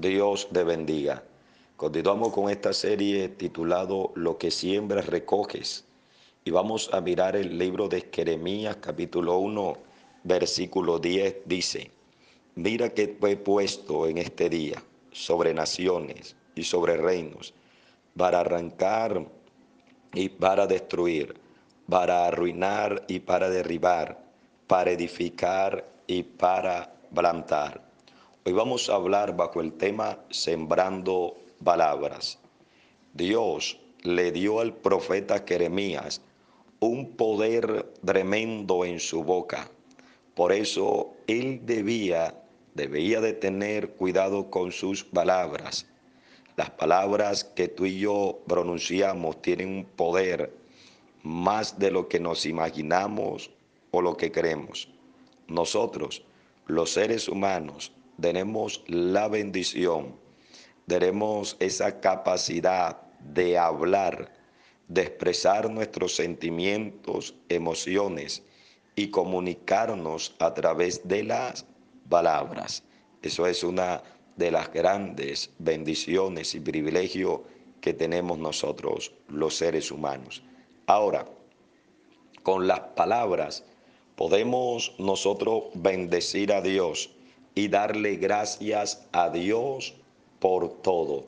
Dios te bendiga. Continuamos con esta serie titulado Lo que siembras recoges. Y vamos a mirar el libro de Jeremías capítulo 1, versículo 10. Dice, mira que fue puesto en este día sobre naciones y sobre reinos para arrancar y para destruir, para arruinar y para derribar, para edificar y para plantar. Hoy vamos a hablar bajo el tema Sembrando Palabras. Dios le dio al profeta Jeremías un poder tremendo en su boca. Por eso él debía, debía de tener cuidado con sus palabras. Las palabras que tú y yo pronunciamos tienen un poder más de lo que nos imaginamos o lo que creemos. Nosotros, los seres humanos, tenemos la bendición, tenemos esa capacidad de hablar, de expresar nuestros sentimientos, emociones y comunicarnos a través de las palabras. Eso es una de las grandes bendiciones y privilegios que tenemos nosotros los seres humanos. Ahora, con las palabras podemos nosotros bendecir a Dios y darle gracias a Dios por todo.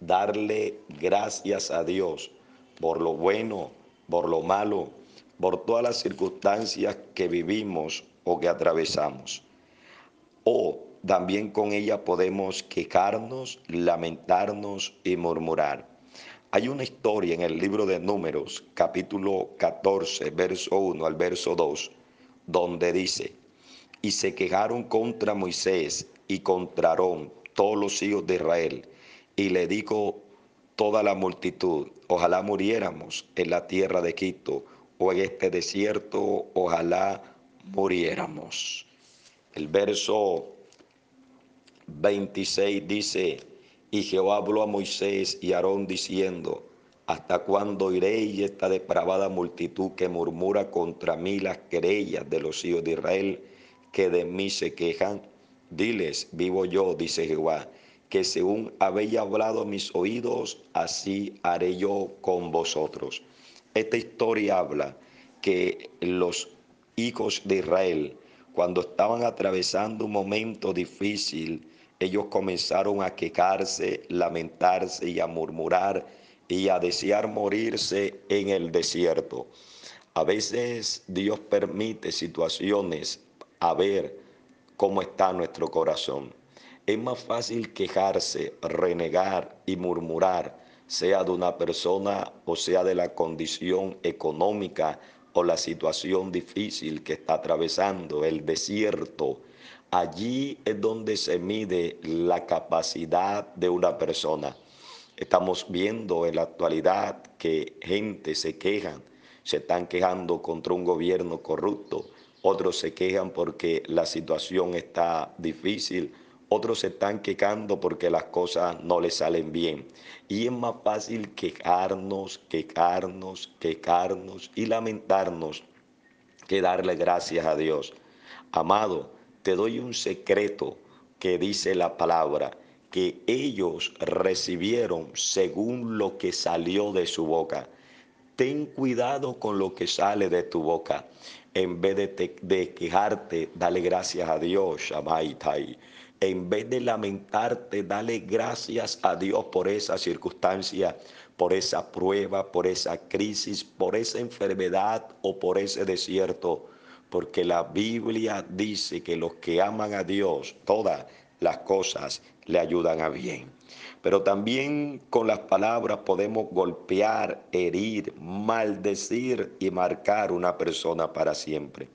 Darle gracias a Dios por lo bueno, por lo malo, por todas las circunstancias que vivimos o que atravesamos. O también con ella podemos quejarnos, lamentarnos y murmurar. Hay una historia en el libro de Números, capítulo 14, verso 1 al verso 2, donde dice, y se quejaron contra Moisés y contra Aarón todos los hijos de Israel. Y le dijo toda la multitud, ojalá muriéramos en la tierra de Egipto o en este desierto, ojalá muriéramos. El verso 26 dice, y Jehová habló a Moisés y Aarón diciendo, ¿Hasta cuándo iréis esta depravada multitud que murmura contra mí las querellas de los hijos de Israel? Que de mí se quejan, diles, vivo yo, dice Jehová, que según habéis hablado mis oídos, así haré yo con vosotros. Esta historia habla que los hijos de Israel, cuando estaban atravesando un momento difícil, ellos comenzaron a quejarse, lamentarse y a murmurar y a desear morirse en el desierto. A veces Dios permite situaciones a ver cómo está nuestro corazón. Es más fácil quejarse, renegar y murmurar, sea de una persona o sea de la condición económica o la situación difícil que está atravesando, el desierto. Allí es donde se mide la capacidad de una persona. Estamos viendo en la actualidad que gente se quejan, se están quejando contra un gobierno corrupto, otros se quejan porque la situación está difícil, otros se están quejando porque las cosas no les salen bien. Y es más fácil quejarnos, quejarnos, quejarnos y lamentarnos que darle gracias a Dios. Amado, te doy un secreto que dice la palabra, que ellos recibieron según lo que salió de su boca. Ten cuidado con lo que sale de tu boca en vez de, quejarte, dale gracias a Dios, Shamaitai. En vez de lamentarte, dale gracias a Dios por esa circunstancia, por esa prueba, por esa crisis, por esa enfermedad o por ese desierto. Porque la Biblia dice que los que aman a Dios, todas las cosas le ayudan a bien pero también con las palabras podemos golpear, herir, maldecir y marcar una persona para siempre.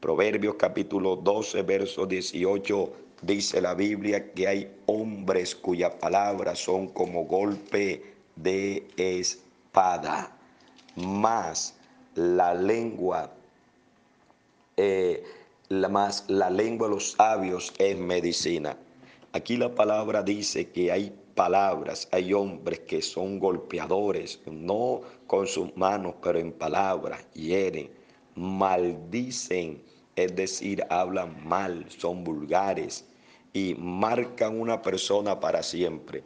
Proverbios capítulo 12, verso 18 dice la Biblia que hay hombres cuyas palabras son como golpe de espada, más la lengua, eh, más la lengua de los sabios es medicina. Aquí la palabra dice que hay palabras. Hay hombres que son golpeadores, no con sus manos, pero en palabras, hieren, maldicen, es decir, hablan mal, son vulgares. y marcan una persona para siempre.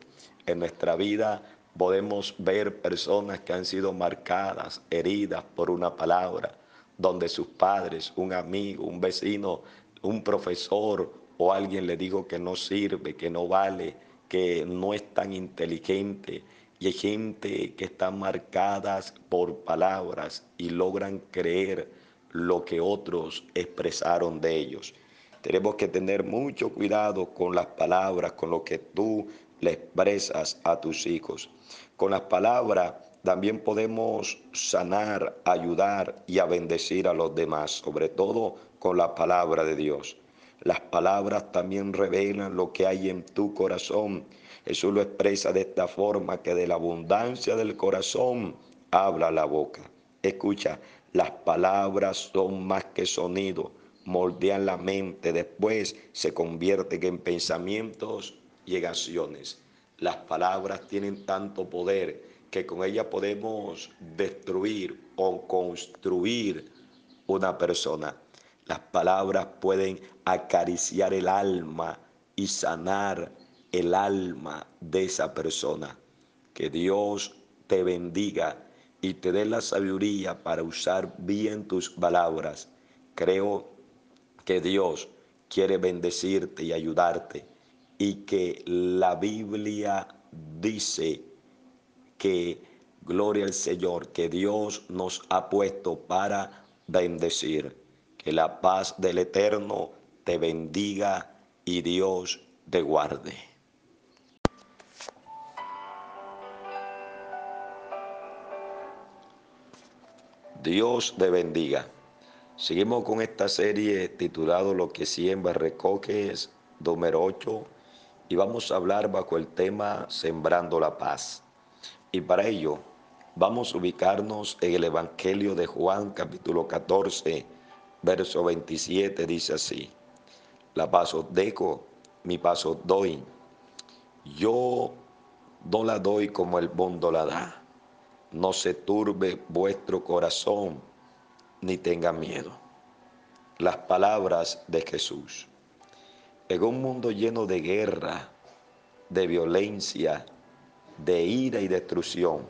En nuestra vida podemos ver personas que han sido marcadas, heridas por una palabra, donde sus padres, un amigo, un vecino, un profesor o alguien le dijo que no sirve, que no vale, que no es tan inteligente. Y hay gente que está marcadas por palabras y logran creer lo que otros expresaron de ellos. Tenemos que tener mucho cuidado con las palabras, con lo que tú le expresas a tus hijos. Con las palabras también podemos sanar, ayudar y a bendecir a los demás, sobre todo con la palabra de Dios. Las palabras también revelan lo que hay en tu corazón. Jesús lo expresa de esta forma, que de la abundancia del corazón habla la boca. Escucha, las palabras son más que sonido, moldean la mente, después se convierten en pensamientos y acciones. Las palabras tienen tanto poder que con ellas podemos destruir o construir una persona. Las palabras pueden acariciar el alma y sanar el alma de esa persona. Que Dios te bendiga y te dé la sabiduría para usar bien tus palabras. Creo que Dios quiere bendecirte y ayudarte y que la Biblia dice que, gloria al Señor, que Dios nos ha puesto para bendecir. Que la paz del Eterno te bendiga y Dios te guarde. Dios te bendiga. Seguimos con esta serie titulado Lo que siembra recoges, número 8, y vamos a hablar bajo el tema Sembrando la Paz. Y para ello vamos a ubicarnos en el Evangelio de Juan capítulo 14, verso 27, dice así, la paz os dejo, mi paz os doy. Yo no la doy como el mundo la da. No se turbe vuestro corazón, ni tenga miedo. Las palabras de Jesús. En un mundo lleno de guerra, de violencia, de ira y destrucción,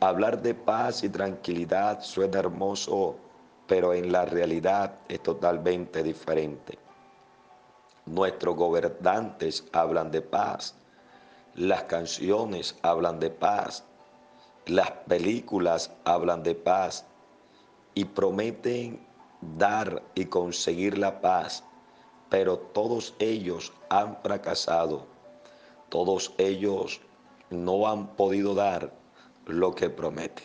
hablar de paz y tranquilidad suena hermoso, pero en la realidad es totalmente diferente. Nuestros gobernantes hablan de paz, las canciones hablan de paz, las películas hablan de paz y prometen dar y conseguir la paz, pero todos ellos han fracasado, todos ellos no han podido dar lo que promete,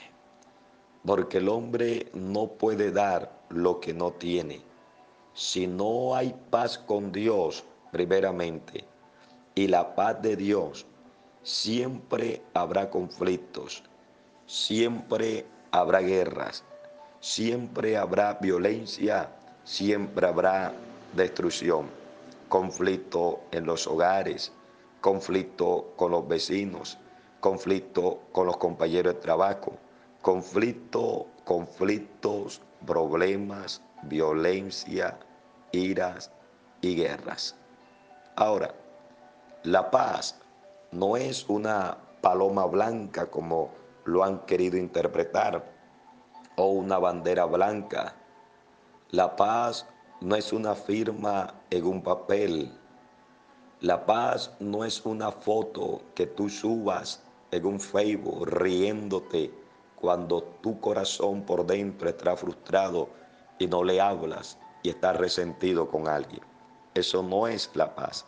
porque el hombre no puede dar lo que no tiene. Si no hay paz con Dios, primeramente, y la paz de Dios, siempre habrá conflictos, siempre habrá guerras, siempre habrá violencia, siempre habrá destrucción, conflicto en los hogares, conflicto con los vecinos, conflicto con los compañeros de trabajo, conflicto, conflictos, problemas, violencia, iras y guerras. Ahora, la paz no es una paloma blanca como lo han querido interpretar o una bandera blanca. La paz no es una firma en un papel. La paz no es una foto que tú subas en un Facebook riéndote cuando tu corazón por dentro está frustrado y no le hablas y estás resentido con alguien. Eso no es la paz.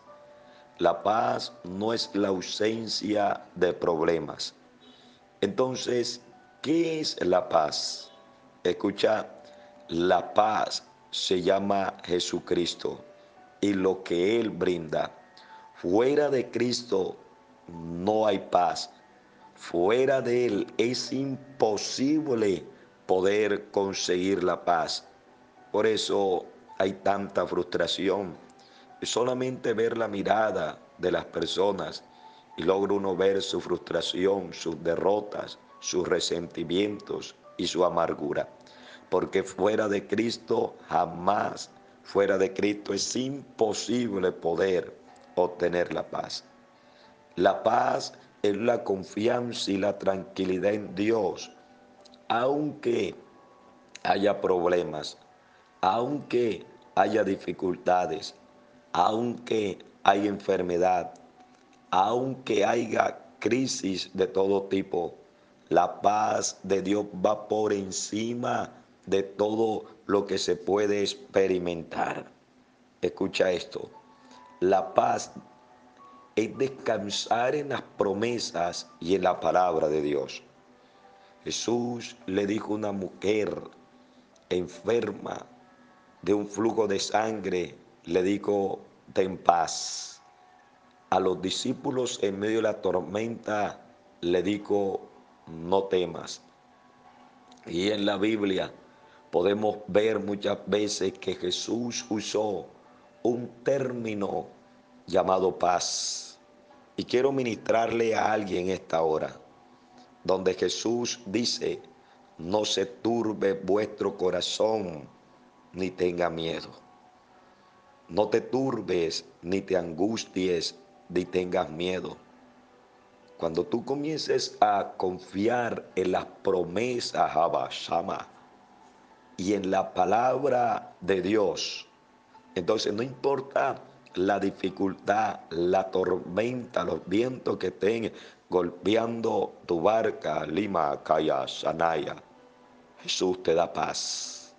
La paz no es la ausencia de problemas. Entonces, ¿qué es la paz? Escucha, la paz se llama Jesucristo y lo que Él brinda. Fuera de Cristo no hay paz. Fuera de Él es imposible poder conseguir la paz. Por eso hay tanta frustración. Solamente ver la mirada de las personas y logra uno ver su frustración, sus derrotas, sus resentimientos y su amargura. Porque fuera de Cristo jamás Fuera de Cristo es imposible poder obtener la paz. La paz es la confianza y la tranquilidad en Dios, aunque haya problemas, aunque haya dificultades, aunque haya enfermedad, aunque haya crisis de todo tipo, la paz de Dios va por encima de todo lo que se puede experimentar. Escucha esto. La paz es descansar en las promesas y en la palabra de Dios. Jesús le dijo a una mujer enferma de un flujo de sangre, le dijo, ten paz. A los discípulos en medio de la tormenta le dijo, no temas. Y en la Biblia podemos ver muchas veces que Jesús usó un término llamado paz. Y quiero ministrarle a alguien esta hora, donde Jesús dice, no se turbe vuestro corazón, ni tenga miedo. No te turbes, ni te angusties, ni tengas miedo. Cuando tú comiences a confiar en las promesas, Abashama, y en la palabra de Dios, entonces no importa la dificultad, la tormenta, los vientos que estén golpeando tu barca, Lima, Kaya, Sanaya. Jesús te da paz.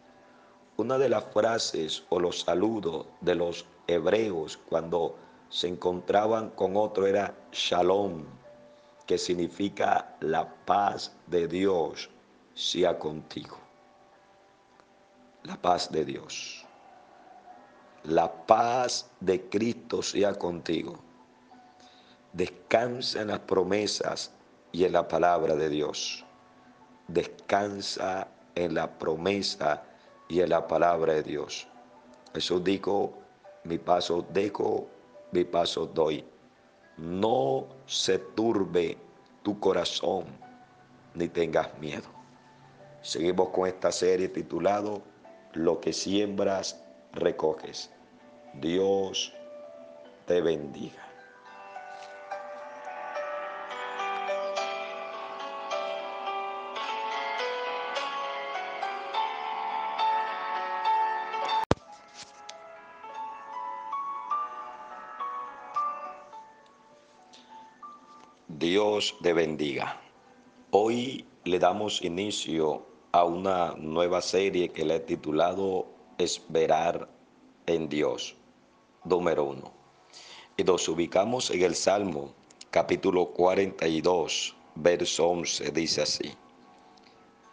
Una de las frases o los saludos de los hebreos cuando se encontraban con otro era Shalom, que significa la paz de Dios sea contigo. La paz de Dios. La paz de Cristo sea contigo. Descansa en las promesas y en la palabra de Dios. Descansa en la promesa y en la palabra de Dios. Jesús dijo, mi paso dejo, mi paso doy. No se turbe tu corazón, ni tengas miedo. Seguimos con esta serie titulado Lo que siembras recoges. Dios te bendiga. Dios te bendiga. Hoy le damos inicio a una nueva serie que le he titulado esperar en Dios, número uno. Y nos ubicamos en el Salmo capítulo 42, verso 11, dice así.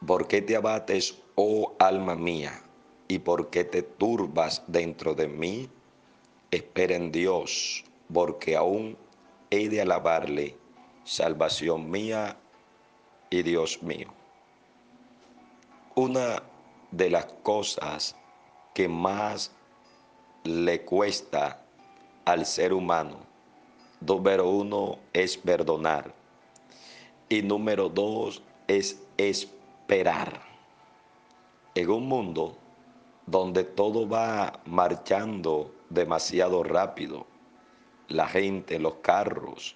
¿Por qué te abates, oh alma mía? ¿Y por qué te turbas dentro de mí? Espera en Dios, porque aún he de alabarle, salvación mía y Dios mío. Una de las cosas que más le cuesta al ser humano, número uno es perdonar y número dos es esperar. En un mundo donde todo va marchando demasiado rápido, la gente, los carros,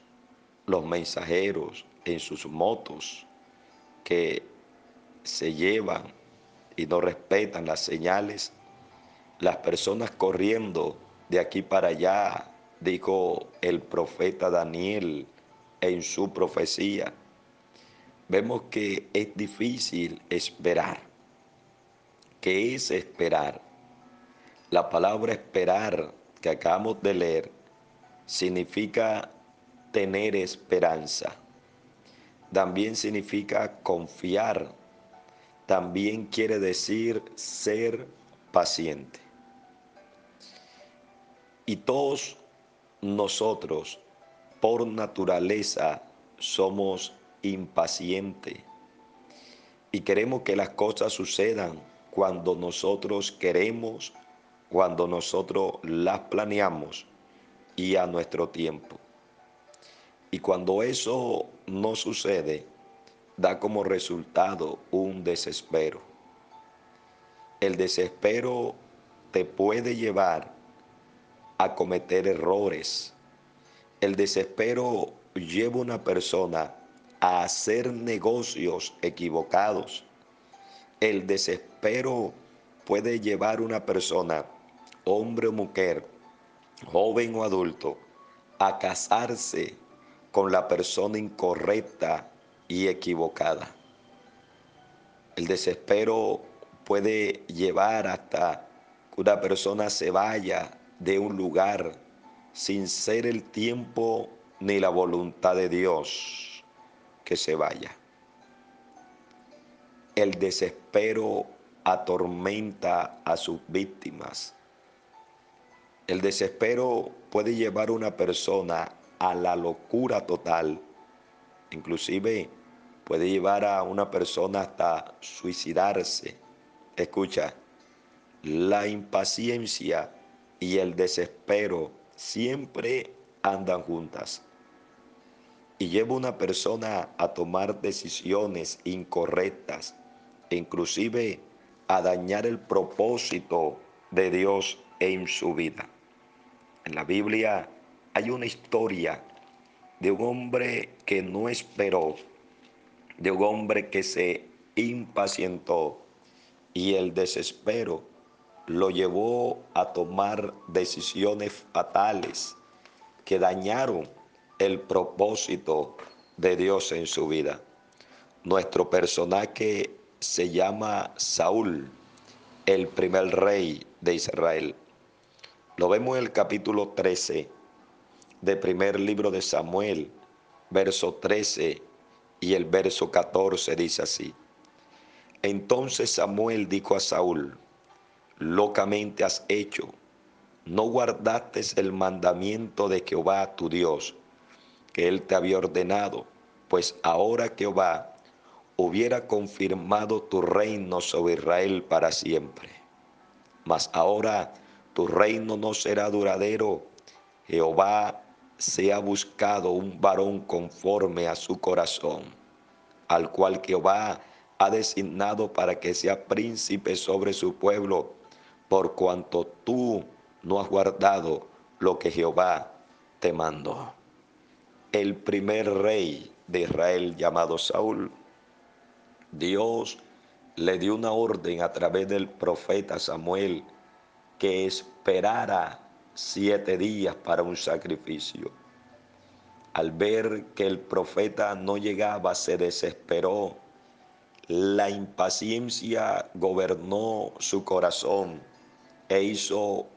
los mensajeros en sus motos que se llevan y no respetan las señales, las personas corriendo de aquí para allá, dijo el profeta Daniel en su profecía. Vemos que es difícil esperar. ¿Qué es esperar? La palabra esperar que acabamos de leer significa tener esperanza. También significa confiar. También quiere decir ser paciente. Y todos nosotros, por naturaleza, somos impacientes. Y queremos que las cosas sucedan cuando nosotros queremos, cuando nosotros las planeamos y a nuestro tiempo. Y cuando eso no sucede, da como resultado un desespero. El desespero te puede llevar a cometer errores. El desespero lleva a una persona a hacer negocios equivocados. El desespero puede llevar a una persona, hombre o mujer, joven o adulto, a casarse con la persona incorrecta y equivocada. El desespero puede llevar hasta que una persona se vaya de un lugar sin ser el tiempo ni la voluntad de Dios que se vaya. El desespero atormenta a sus víctimas. El desespero puede llevar a una persona a la locura total. Inclusive puede llevar a una persona hasta suicidarse. Escucha, la impaciencia y el desespero siempre andan juntas. Y lleva una persona a tomar decisiones incorrectas, inclusive a dañar el propósito de Dios en su vida. En la Biblia hay una historia de un hombre que no esperó, de un hombre que se impacientó y el desespero lo llevó a tomar decisiones fatales que dañaron el propósito de Dios en su vida. Nuestro personaje se llama Saúl, el primer rey de Israel. Lo vemos en el capítulo 13 del primer libro de Samuel, verso 13 y el verso 14 dice así. Entonces Samuel dijo a Saúl, locamente has hecho, no guardaste el mandamiento de Jehová tu Dios, que él te había ordenado, pues ahora Jehová hubiera confirmado tu reino sobre Israel para siempre. Mas ahora tu reino no será duradero. Jehová se ha buscado un varón conforme a su corazón, al cual Jehová ha designado para que sea príncipe sobre su pueblo, por cuanto tú no has guardado lo que Jehová te mandó. El primer rey de Israel llamado Saúl Dios le dio una orden a través del profeta Samuel que esperara siete días para un sacrificio. Al ver que el profeta no llegaba, se desesperó. La impaciencia gobernó su corazón e hizo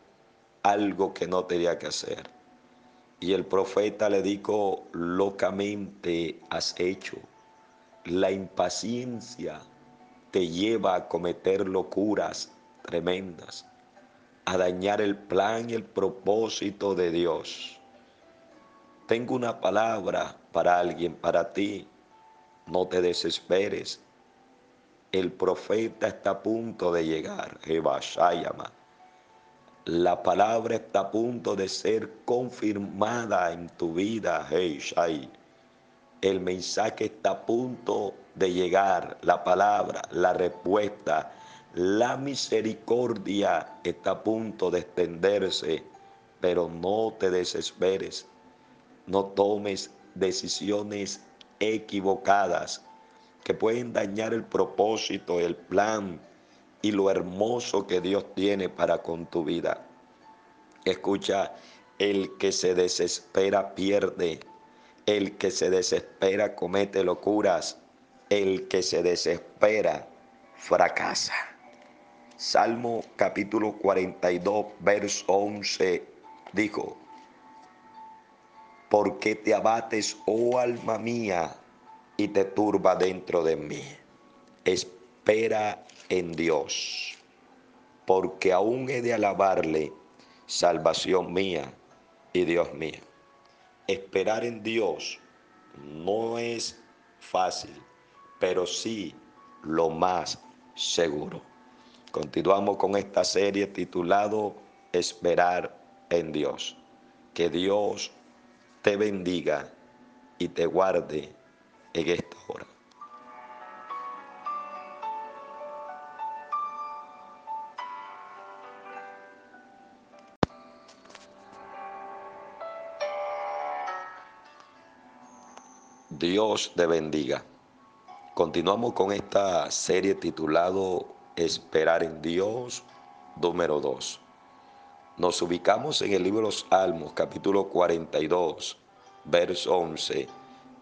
algo que no tenía que hacer. Y el profeta le dijo, locamente has hecho la impaciencia te lleva a cometer locuras tremendas, a dañar el plan y el propósito de Dios. Tengo una palabra para alguien, para ti. No te desesperes. El profeta está a punto de llegar. La palabra está a punto de ser confirmada en tu vida. Hey, Shai. El mensaje está a punto de llegar, la palabra, la respuesta, la misericordia está a punto de extenderse, pero no te desesperes, no tomes decisiones equivocadas que pueden dañar el propósito, el plan y lo hermoso que Dios tiene para con tu vida. Escucha, el que se desespera pierde el que se desespera comete locuras. El que se desespera fracasa. Salmo capítulo 42, verso 11 dijo, ¿por qué te abates, oh alma mía, y te turba dentro de mí? Espera en Dios, porque aún he de alabarle, salvación mía y Dios mío. Esperar en Dios no es fácil, pero sí lo más seguro. Continuamos con esta serie titulado Esperar en Dios. Que Dios te bendiga y te guarde en esta hora. Dios te bendiga. Continuamos con esta serie titulado Esperar en Dios, número 2. Nos ubicamos en el libro de los Salmos, capítulo 42, verso 11.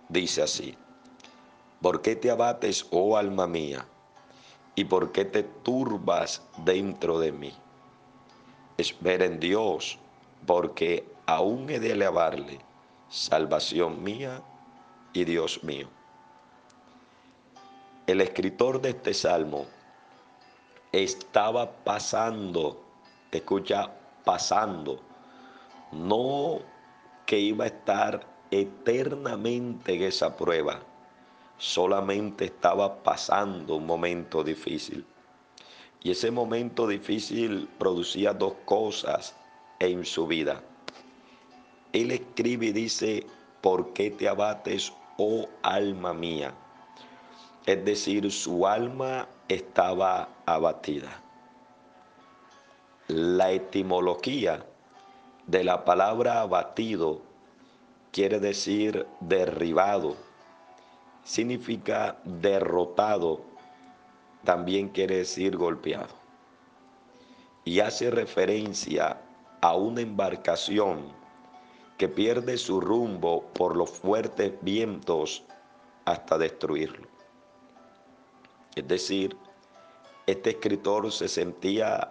Dice así, ¿por qué te abates, oh alma mía? ¿Y por qué te turbas dentro de mí? Espera en Dios, porque aún he de alabarle, salvación mía y Dios mío. El escritor de este salmo estaba pasando, escucha, pasando, no que iba a estar eternamente en esa prueba, solamente estaba pasando un momento difícil. Y ese momento difícil producía dos cosas en su vida. Él escribe y dice, ¿por qué te abates, oh alma mía. Es decir, su alma estaba abatida. La etimología de la palabra abatido quiere decir derribado, significa derrotado, también quiere decir golpeado. Y hace referencia a una embarcación que pierde su rumbo por los fuertes vientos hasta destruirlo. Es decir, este escritor se sentía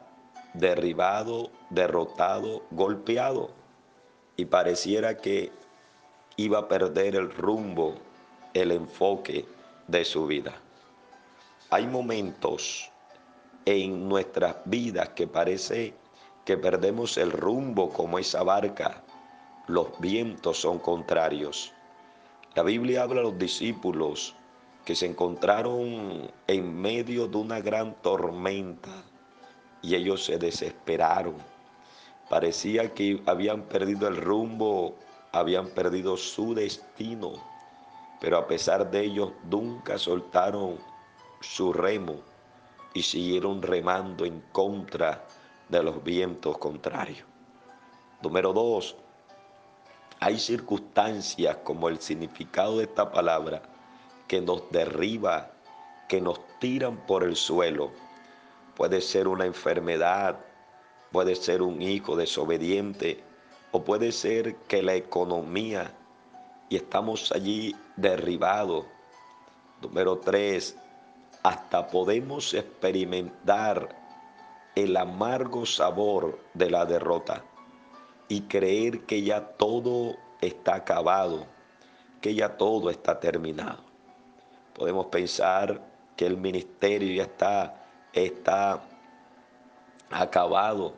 derribado, derrotado, golpeado y pareciera que iba a perder el rumbo, el enfoque de su vida. Hay momentos en nuestras vidas que parece que perdemos el rumbo como esa barca los vientos son contrarios. La Biblia habla a los discípulos que se encontraron en medio de una gran tormenta y ellos se desesperaron. Parecía que habían perdido el rumbo, habían perdido su destino, pero a pesar de ellos nunca soltaron su remo y siguieron remando en contra de los vientos contrarios. Número dos, hay circunstancias como el significado de esta palabra que nos derriba, que nos tiran por el suelo. Puede ser una enfermedad, puede ser un hijo desobediente o puede ser que la economía y estamos allí derribados. Número tres, hasta podemos experimentar el amargo sabor de la derrota y creer que ya todo está acabado, que ya todo está terminado. Podemos pensar que el ministerio ya está, está acabado.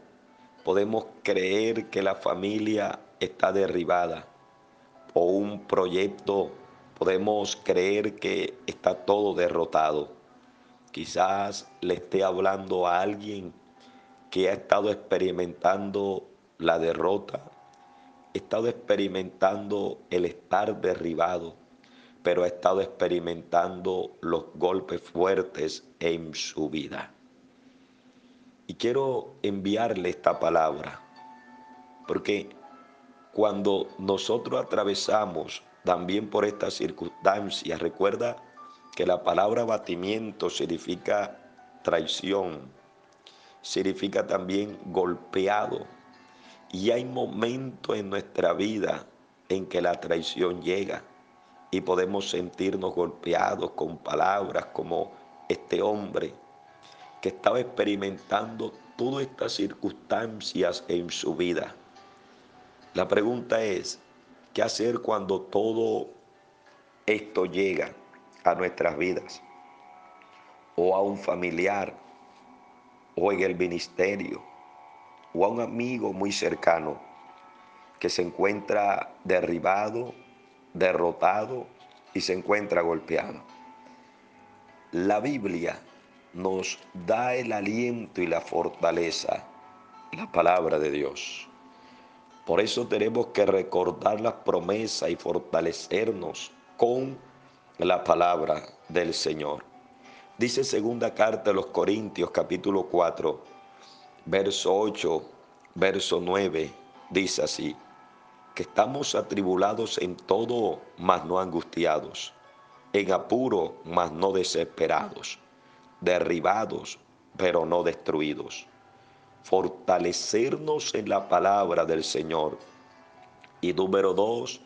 Podemos creer que la familia está derribada o un proyecto, podemos creer que está todo derrotado. Quizás le esté hablando a alguien que ha estado experimentando la derrota, he estado experimentando el estar derribado, pero ha estado experimentando los golpes fuertes en su vida. Y quiero enviarle esta palabra, porque cuando nosotros atravesamos también por estas circunstancias, recuerda que la palabra batimiento significa traición, significa también golpeado, y hay momentos en nuestra vida en que la traición llega y podemos sentirnos golpeados con palabras como este hombre que estaba experimentando todas estas circunstancias en su vida. La pregunta es, ¿qué hacer cuando todo esto llega a nuestras vidas? O a un familiar, o en el ministerio, o a un amigo muy cercano que se encuentra derribado, derrotado y se encuentra golpeado. La Biblia nos da el aliento y la fortaleza, la palabra de Dios. Por eso tenemos que recordar las promesas y fortalecernos con la palabra del Señor. Dice segunda carta de los Corintios capítulo 4, verso 8, verso 9, dice así, que estamos atribulados en todo, mas no angustiados, en apuro, mas no desesperados, derribados, pero no destruidos. Fortalecernos en la palabra del Señor. Y número dos,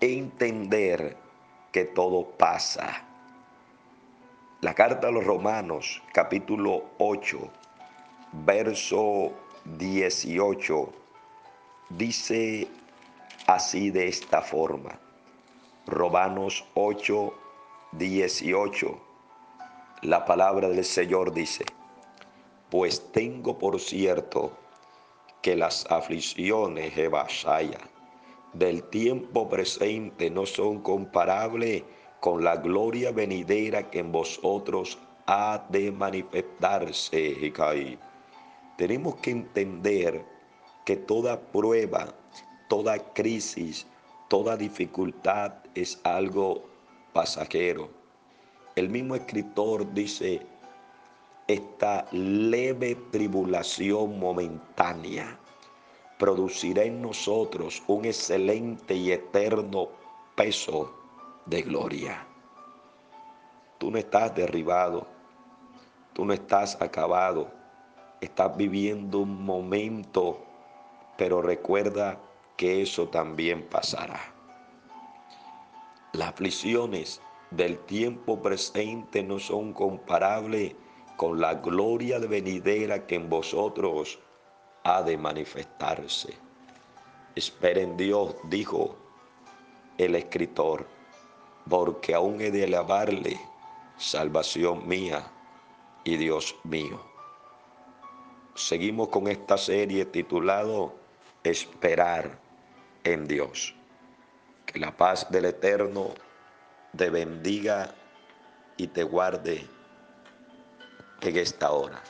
entender que todo pasa. La carta a los Romanos, capítulo 8, verso 18, dice así de esta forma. Romanos 8, 18. La palabra del Señor dice, pues tengo por cierto que las aflicciones, Jebashaya, del tiempo presente no son comparables con la gloria venidera que en vosotros ha de manifestarse, Tenemos que entender que toda prueba, toda crisis, toda dificultad es algo pasajero. El mismo escritor dice, esta leve tribulación momentánea producirá en nosotros un excelente y eterno peso de gloria. Tú no estás derribado, tú no estás acabado, estás viviendo un momento, pero recuerda que eso también pasará. Las aflicciones del tiempo presente no son comparables con la gloria de venidera que en vosotros ha de manifestarse. Esperen Dios, dijo el escritor, porque aún he de alabarle, salvación mía y Dios mío. Seguimos con esta serie titulado Esperar en Dios. Que la paz del Eterno te bendiga y te guarde en esta hora.